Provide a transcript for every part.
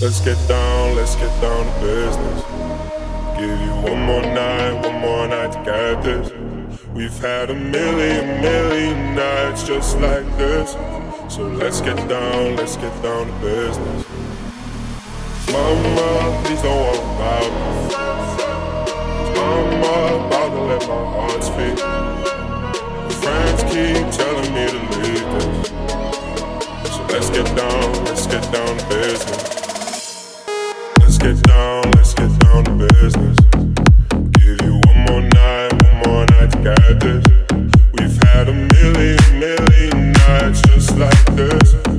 Let's get down, let's get down to business. Give you one more night, one more night to get this. We've had a million, million nights just like this. So let's get down, let's get down to business. Mama, please don't worry about me. Mama, about to let my heart speak. Friends keep telling me to leave this. So let's get down, let's get down to business. Like this.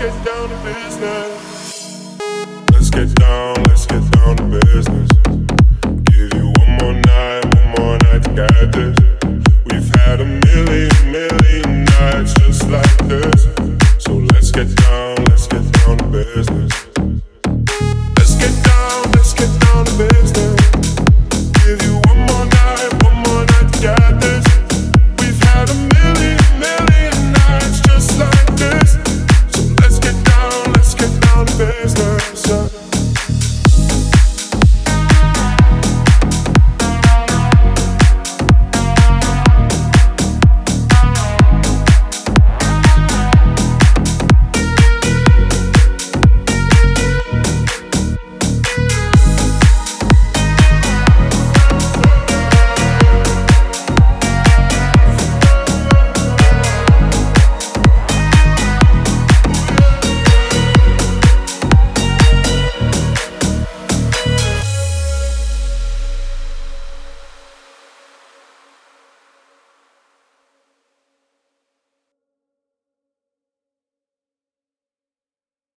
Let's get down, let's get down to business. Give you one more night, one more night to get this. We've had a